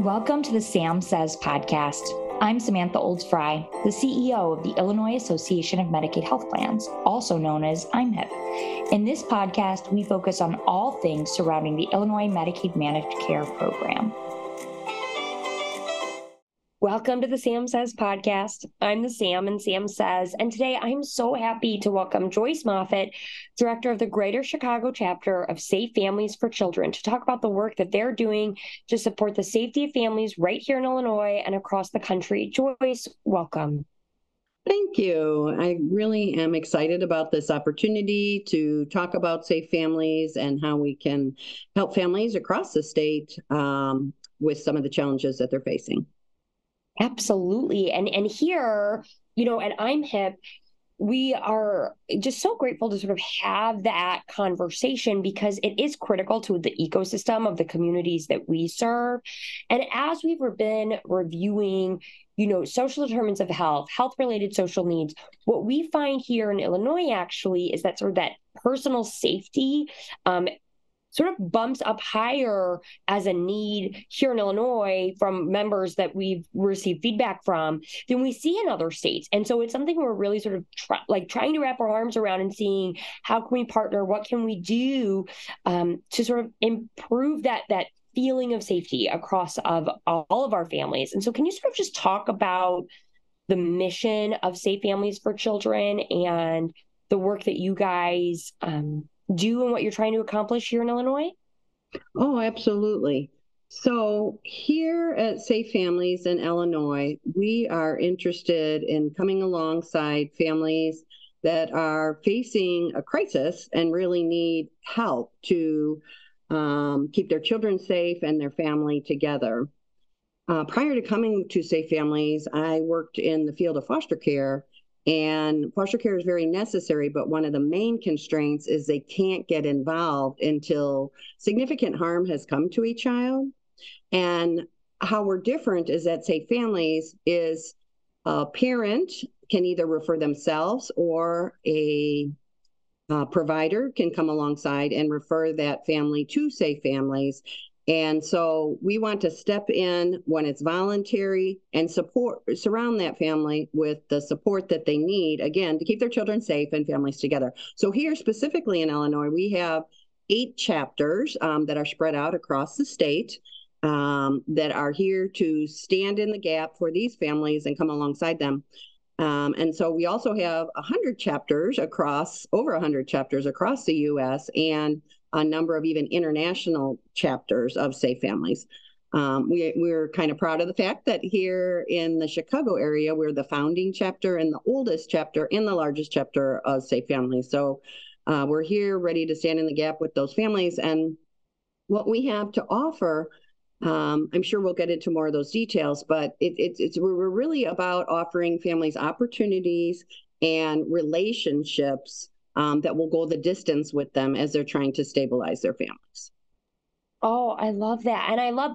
Welcome to the Sam Says podcast. I'm Samantha Olds Frey, the CEO of the Illinois Association of Medicaid Health Plans, also known as IMHIP. In this podcast, we focus on all things surrounding the Illinois Medicaid Managed Care Program. Welcome to the Sam Says podcast. I'm the Sam and Sam Says, and today I'm so happy to welcome Joyce Moffitt, director of the Greater Chicago chapter of Safe Families for Children, to talk about the work that they're doing to support the safety of families right here in Illinois and across the country. Joyce, welcome. Thank you. I really am excited about this opportunity to talk about safe families and how we can help families across the state um, with some of the challenges that they're facing. Absolutely. And and here, you know, at I'm Hip, we are just so grateful to sort of have that conversation because it is critical to the ecosystem of the communities that we serve. And as we've been reviewing, you know, social determinants of health, health related social needs, what we find here in Illinois actually is that sort of that personal safety um, sort of bumps up higher as a need here in Illinois from members that we've received feedback from than we see in other states. And so it's something we're really sort of try, like trying to wrap our arms around and seeing how can we partner, what can we do um, to sort of improve that that feeling of safety across of all of our families. And so can you sort of just talk about the mission of Safe Families for Children and the work that you guys um, do and what you're trying to accomplish here in Illinois? Oh, absolutely. So, here at Safe Families in Illinois, we are interested in coming alongside families that are facing a crisis and really need help to um, keep their children safe and their family together. Uh, prior to coming to Safe Families, I worked in the field of foster care and foster care is very necessary, but one of the main constraints is they can't get involved until significant harm has come to a child. And how we're different is that, Safe Families, is a parent can either refer themselves or a uh, provider can come alongside and refer that family to Safe Families. And so we want to step in when it's voluntary and support surround that family with the support that they need again to keep their children safe and families together. So here specifically in Illinois, we have eight chapters um, that are spread out across the state um, that are here to stand in the gap for these families and come alongside them. Um, and so we also have 100 chapters across, over 100 chapters across the US, and a number of even international chapters of Safe Families. Um, we, we're kind of proud of the fact that here in the Chicago area, we're the founding chapter and the oldest chapter and the largest chapter of Safe Families. So uh, we're here ready to stand in the gap with those families. And what we have to offer, um, I'm sure we'll get into more of those details, but it, it, it's we're really about offering families opportunities and relationships um, that will go the distance with them as they're trying to stabilize their families. Oh, I love that. And I love,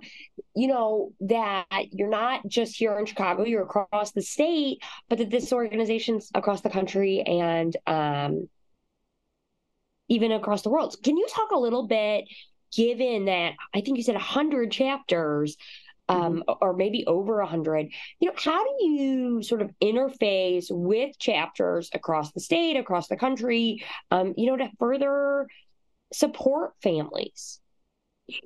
you know, that you're not just here in Chicago, you're across the state, but that this organization's across the country and um, even across the world. Can you talk a little bit, given that I think you said 100 chapters, um, mm-hmm. or maybe over a hundred. You know, how do you sort of interface with chapters across the state, across the country, um, you know, to further support families?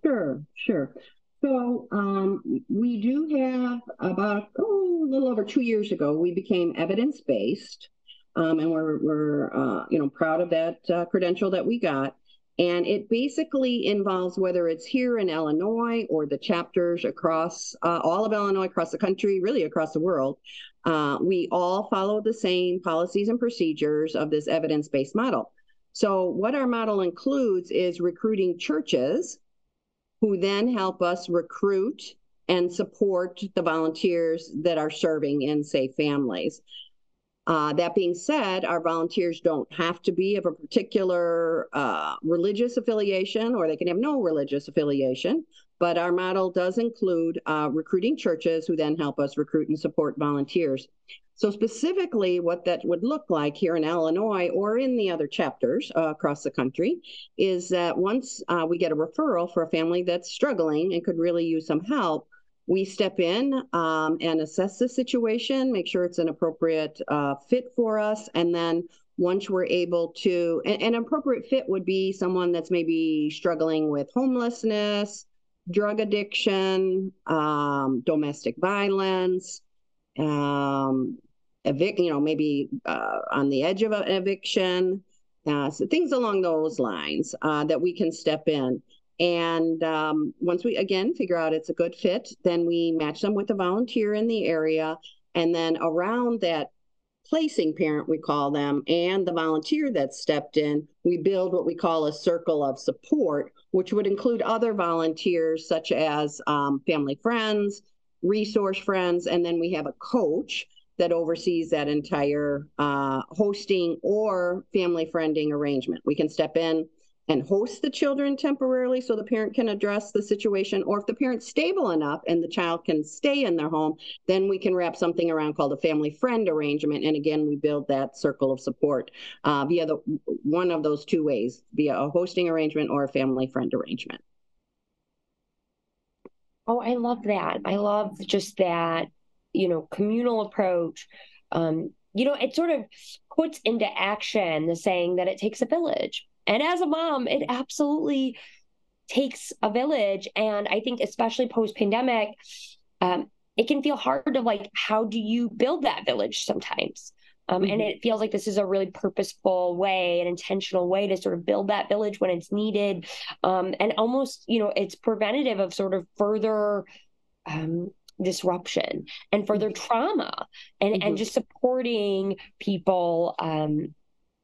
Sure, sure. So um, we do have about oh, a little over two years ago, we became evidence based, um, and we're we're uh, you know proud of that uh, credential that we got. And it basically involves whether it's here in Illinois or the chapters across uh, all of Illinois, across the country, really across the world. Uh, we all follow the same policies and procedures of this evidence based model. So, what our model includes is recruiting churches who then help us recruit and support the volunteers that are serving in safe families. Uh, that being said, our volunteers don't have to be of a particular uh, religious affiliation or they can have no religious affiliation. But our model does include uh, recruiting churches who then help us recruit and support volunteers. So, specifically, what that would look like here in Illinois or in the other chapters uh, across the country is that once uh, we get a referral for a family that's struggling and could really use some help, we step in um, and assess the situation, make sure it's an appropriate uh, fit for us, and then once we're able to, an, appropriate fit would be someone that's maybe struggling with homelessness, drug addiction, um, domestic violence, um, evict, you know, maybe uh, on the edge of eviction, uh, so things along those lines uh, that we can step in. And um, once we again figure out it's a good fit, then we match them with a volunteer in the area. And then around that placing parent, we call them, and the volunteer that stepped in, we build what we call a circle of support, which would include other volunteers such as um, family friends, resource friends, and then we have a coach that oversees that entire uh, hosting or family friending arrangement. We can step in and host the children temporarily so the parent can address the situation. Or if the parent's stable enough and the child can stay in their home, then we can wrap something around called a family friend arrangement. And again, we build that circle of support uh, via the one of those two ways, via a hosting arrangement or a family friend arrangement. Oh, I love that. I love just that, you know, communal approach. Um, you know, it sort of puts into action the saying that it takes a village and as a mom, it absolutely takes a village. And I think, especially post pandemic, um, it can feel hard to like, how do you build that village sometimes? Um, mm-hmm. And it feels like this is a really purposeful way, an intentional way to sort of build that village when it's needed. Um, and almost, you know, it's preventative of sort of further um, disruption and further mm-hmm. trauma and, mm-hmm. and just supporting people um,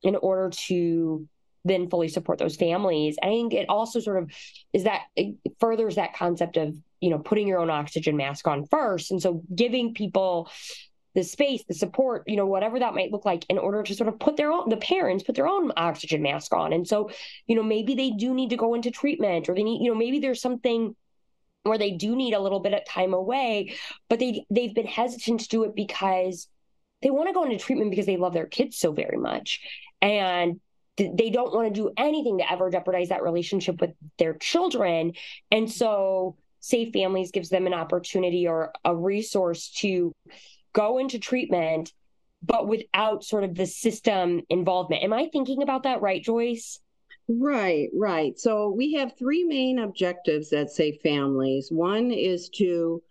in order to then fully support those families. I think it also sort of is that it furthers that concept of, you know, putting your own oxygen mask on first. And so giving people the space, the support, you know, whatever that might look like in order to sort of put their own, the parents put their own oxygen mask on. And so, you know, maybe they do need to go into treatment or they need, you know, maybe there's something where they do need a little bit of time away, but they they've been hesitant to do it because they want to go into treatment because they love their kids so very much. And they don't want to do anything to ever jeopardize that relationship with their children. And so Safe Families gives them an opportunity or a resource to go into treatment, but without sort of the system involvement. Am I thinking about that right, Joyce? Right, right. So we have three main objectives at Safe Families. One is to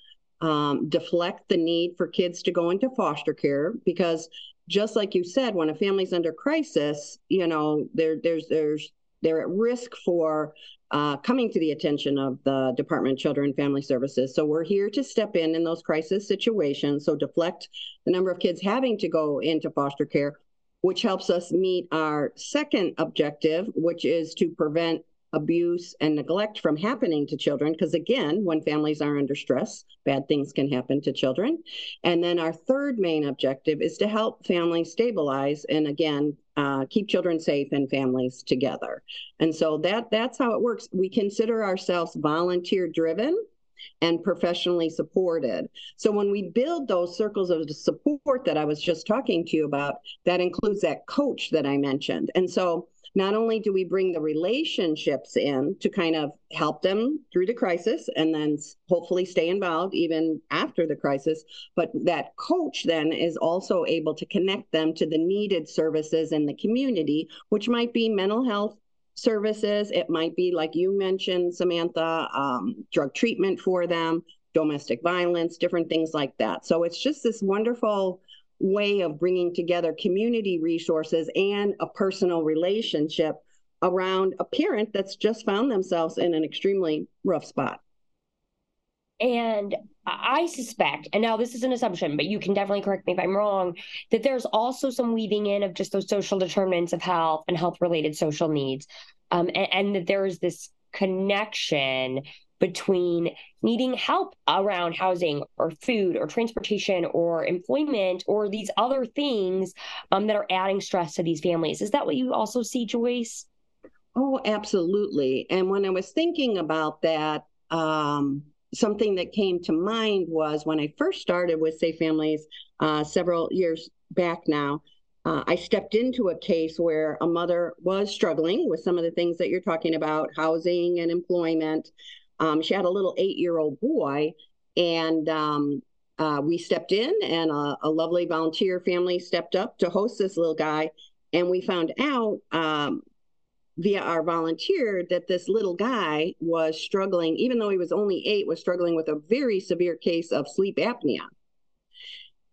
um, deflect the need for kids to go into foster care because just like you said, when a family's under crisis, you know, there, there's, there's, they're at risk for uh, coming to the attention of the Department of Children and Family Services. So we're here to step in in those crisis situations. So deflect the number of kids having to go into foster care, which helps us meet our second objective, which is to prevent abuse and neglect from happening to children because again when families are under stress bad things can happen to children and then our third main objective is to help families stabilize and again uh, keep children safe and families together and so that that's how it works we consider ourselves volunteer driven and professionally supported. So when we build those circles of support that I was just talking to you about, that includes that coach that I mentioned. And so not only do we bring the relationships in to kind of help them through the crisis and then hopefully stay involved even after the crisis, but that coach then is also able to connect them to the needed services in the community, which might be mental health services. It might be, like you mentioned, Samantha, um, drug treatment for them, domestic violence, different things like that. So it's just this wonderful way of bringing together community resources and a personal relationship around a parent that's just found themselves in an extremely rough spot. And I suspect, and now this is an assumption, but you can definitely correct me if I'm wrong, that there's also some weaving in of just those social determinants of health and health related social needs. Um, and, and that there is this connection between needing help around housing or food or transportation or employment or these other things um, that are adding stress to these families. Is that what you also see, Joyce? Oh, absolutely. And when I was thinking about that, um, something that came to mind was when I first started with Safe Families uh, several years back now. Uh, I stepped into a case where a mother was struggling with some of the things that you're talking about housing and employment. Um, she had a little eight year old boy, and um, uh, we stepped in, and a, a, lovely volunteer family stepped up to host this little guy. And we found out um, via our volunteer that this little guy was struggling, even though he was only eight, was struggling with a very severe case of sleep apnea.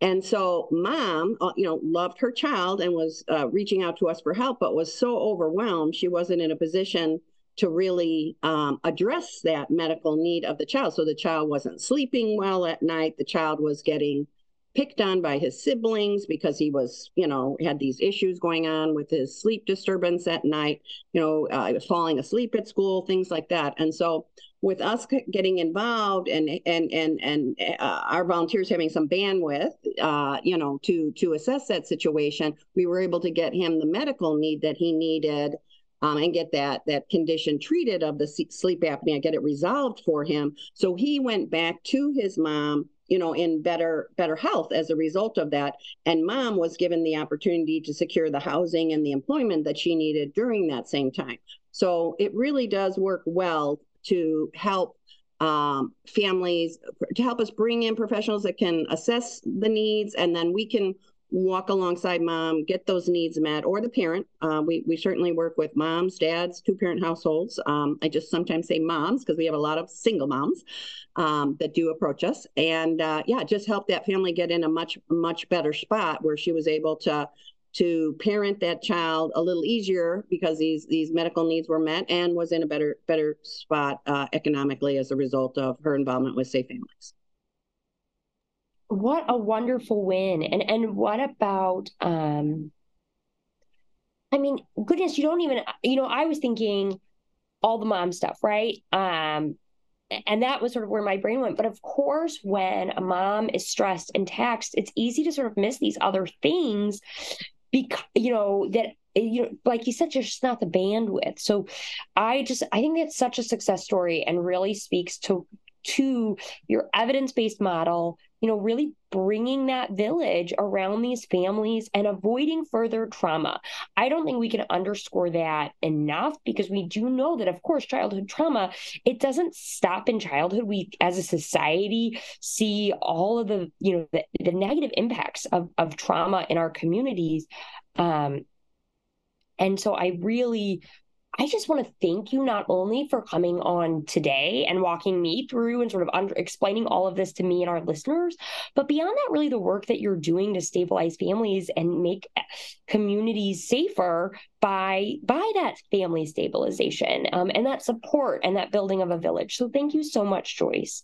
And so mom, uh, you know, loved her child and was uh, reaching out to us for help, but was so overwhelmed she wasn't in a position to really um, address that medical need of the child. So the child wasn't sleeping well at night. The child was getting picked on by his siblings because he was, you know, had these issues going on with his sleep disturbance at night, you know, uh, falling asleep at school, things like that. And so with us getting involved and and and and uh, our volunteers having some bandwidth, uh, you know, to to assess that situation, we were able to get him the medical need that he needed um, and get that that condition treated of the sleep apnea, get it resolved for him. So he went back to his mom, you know, in better better health as a result of that. And mom was given the opportunity to secure the housing and the employment that she needed during that same time. So it really does work well to help um, families to help us bring in professionals that can assess the needs and then we can walk alongside mom, get those needs met, or the parent. Uh, we, we certainly work with moms, dads, two parent households. Um, I just sometimes say moms because we have a lot of single moms um, that do approach us. And uh, yeah, just help that family get in a much, much better spot where she was able to to parent that child a little easier because these these medical needs were met and was in a better better spot uh, economically as a result of her involvement with safe families what a wonderful win. And and what about um i mean goodness you don't even you know i was thinking all the mom stuff right? Um and that was sort of where my brain went. But of course when a mom is stressed and taxed it's easy to sort of miss these other things because you know that you know like you said just not the bandwidth. So i just i think that's such a success story and really speaks to to your evidence-based model you know, really bringing that village around these families and avoiding further trauma. I don't think we can underscore that enough because we do know that, of course, childhood trauma, it doesn't stop in childhood. We, as a society, see all of the, you know, the, the negative impacts of, of trauma in our communities. Um, and so I really I just want to thank you not only for coming on today and walking me through and sort of under, explaining all of this to me and our listeners, but beyond that, really the work that you're doing to stabilize families and make eh, communities safer by by that family stabilization um, and that support and that building of a village. So thank you so much, Joyce.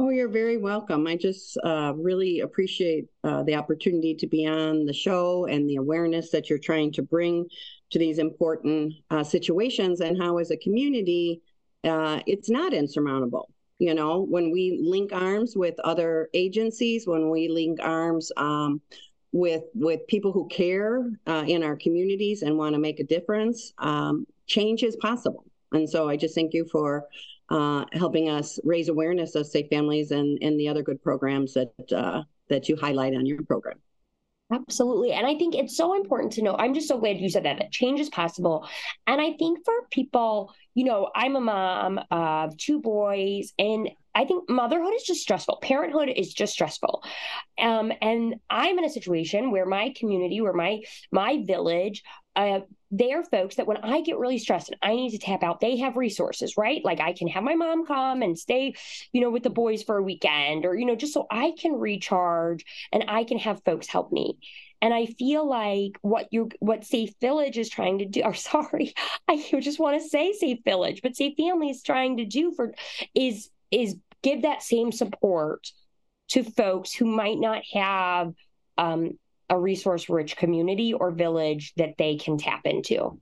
Oh, you're very welcome. I just uh, really appreciate uh, the opportunity to be on the show and the awareness that you're trying to bring to these important uh, situations, and how, as a community, uh, it's not insurmountable. You know, when we link arms with other agencies, when we link arms um, with with people who care uh, in our communities and want to make a difference, um, change is possible. And so, I just thank you for uh, helping us raise awareness of safe families and, and the other good programs that uh, that you highlight on your program. Absolutely. And I think it's so important to know. I'm just so glad you said that, that change is possible. And I think for people, you know, I'm a mom of two boys, and I think motherhood is just stressful. Parenthood is just stressful. Um, and I'm in a situation where my community, where my my village, uh, they're folks that when I get really stressed and I need to tap out, they have resources, right? Like I can have my mom come and stay, you know, with the boys for a weekend or, you know, just so I can recharge and I can have folks help me. And I feel like what you what Safe Village is trying to do, or sorry, I just want to say Safe Village, but Safe Family is trying to do for is is give that same support to folks who might not have um, a resource rich community or village that they can tap into.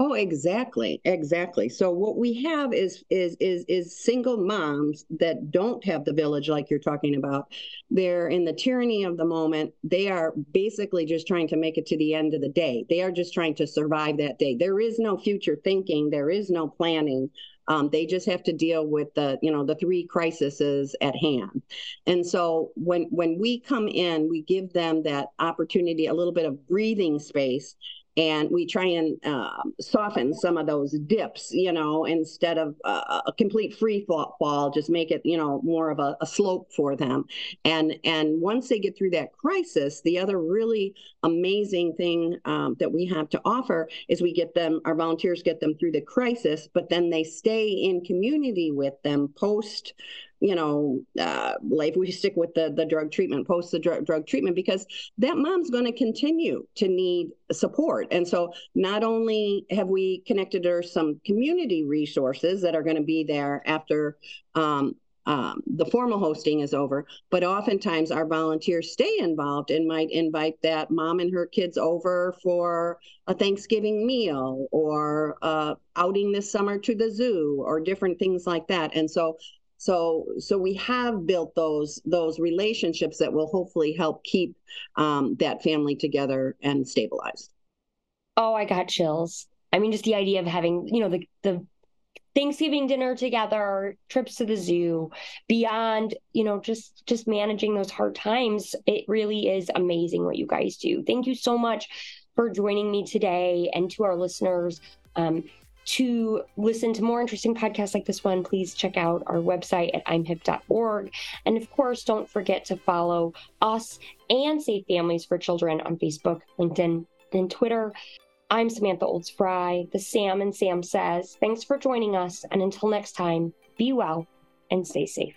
Oh, exactly, exactly. So what we have is is is is single moms that don't have the village like you're talking about. They're in the tyranny of the moment. They are basically just trying to make it to the end of the day. They are just trying to survive that day. There is no future thinking. There is no planning. Um, they just have to deal with the, you know, the three crises at hand. And so when when we come in, we give them that opportunity, a little bit of breathing space and we try and uh, soften some of those dips, you know, instead of uh, a complete free fall, just make it, you know, more of a, a slope for them. And and once they get through that crisis, the other really amazing thing um, that we have to offer is we get them, our volunteers get them through the crisis, but then they stay in community with them post you know, uh, like we stick with the the drug treatment, post the drug drug treatment, because that mom's going to continue to need support. And so, not only have we connected her some community resources that are going to be there after um, um, the formal hosting is over, but oftentimes our volunteers stay involved and might invite that mom and her kids over for a Thanksgiving meal or uh, outing this summer to the zoo or different things like that. And so so so we have built those those relationships that will hopefully help keep um, that family together and stabilized. Oh, I got chills. I mean, just the idea of having you know the the Thanksgiving dinner together, trips to the zoo, beyond, you know, just just managing those hard times. It really is amazing what you guys do. Thank you so much for joining me today and to our listeners. Um, to listen to more interesting podcasts like this one, please check out our website at imhip.org. And of course, don't forget to follow us and Safe Families for Children on Facebook, LinkedIn, and Twitter. I'm Samantha Olds Frey, the Sam and Sam Says. Thanks for joining us. And until next time, be well and stay safe.